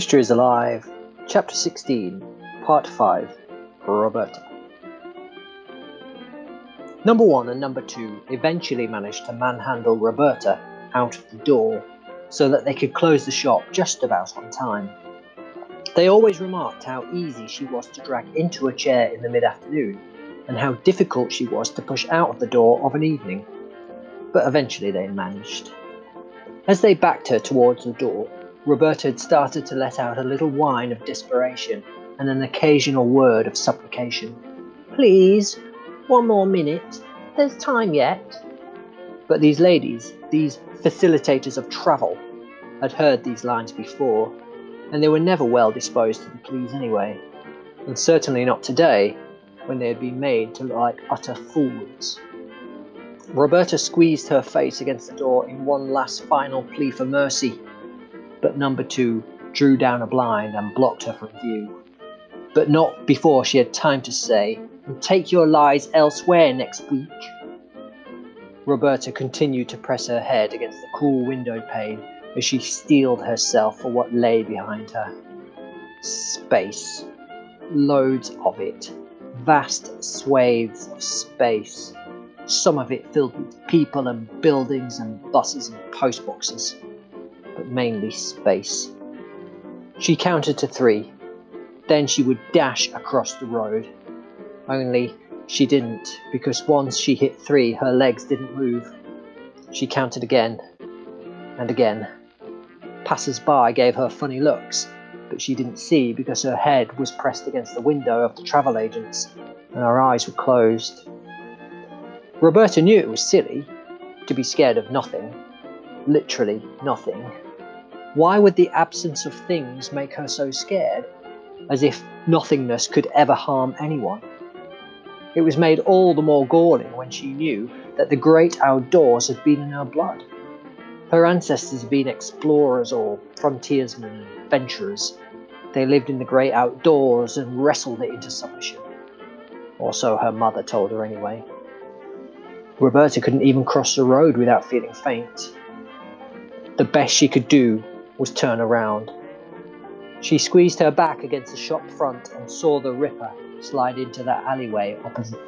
History is Alive, Chapter 16, Part 5 Roberta. Number 1 and Number 2 eventually managed to manhandle Roberta out of the door so that they could close the shop just about on time. They always remarked how easy she was to drag into a chair in the mid afternoon and how difficult she was to push out of the door of an evening. But eventually they managed. As they backed her towards the door, Roberta had started to let out a little whine of desperation and an occasional word of supplication. Please, one more minute. There's time yet. But these ladies, these facilitators of travel, had heard these lines before, and they were never well disposed to the please anyway, and certainly not today, when they had been made to look like utter fools. Roberta squeezed her face against the door in one last final plea for mercy but number two drew down a blind and blocked her from view. But not before she had time to say, take your lies elsewhere next week. Roberta continued to press her head against the cool window pane as she steeled herself for what lay behind her. Space. Loads of it. Vast swathes of space. Some of it filled with people and buildings and buses and postboxes mainly space. She counted to three. Then she would dash across the road. Only she didn't, because once she hit three, her legs didn't move. She counted again and again. Passers by gave her funny looks, but she didn't see because her head was pressed against the window of the travel agent's and her eyes were closed. Roberta knew it was silly to be scared of nothing, literally nothing. Why would the absence of things make her so scared? As if nothingness could ever harm anyone. It was made all the more galling when she knew that the great outdoors had been in her blood. Her ancestors had been explorers or frontiersmen and adventurers. They lived in the great outdoors and wrestled it into submission. Or so her mother told her anyway. Roberta couldn't even cross the road without feeling faint. The best she could do was turn around. She squeezed her back against the shop front and saw the Ripper slide into the alleyway opposite.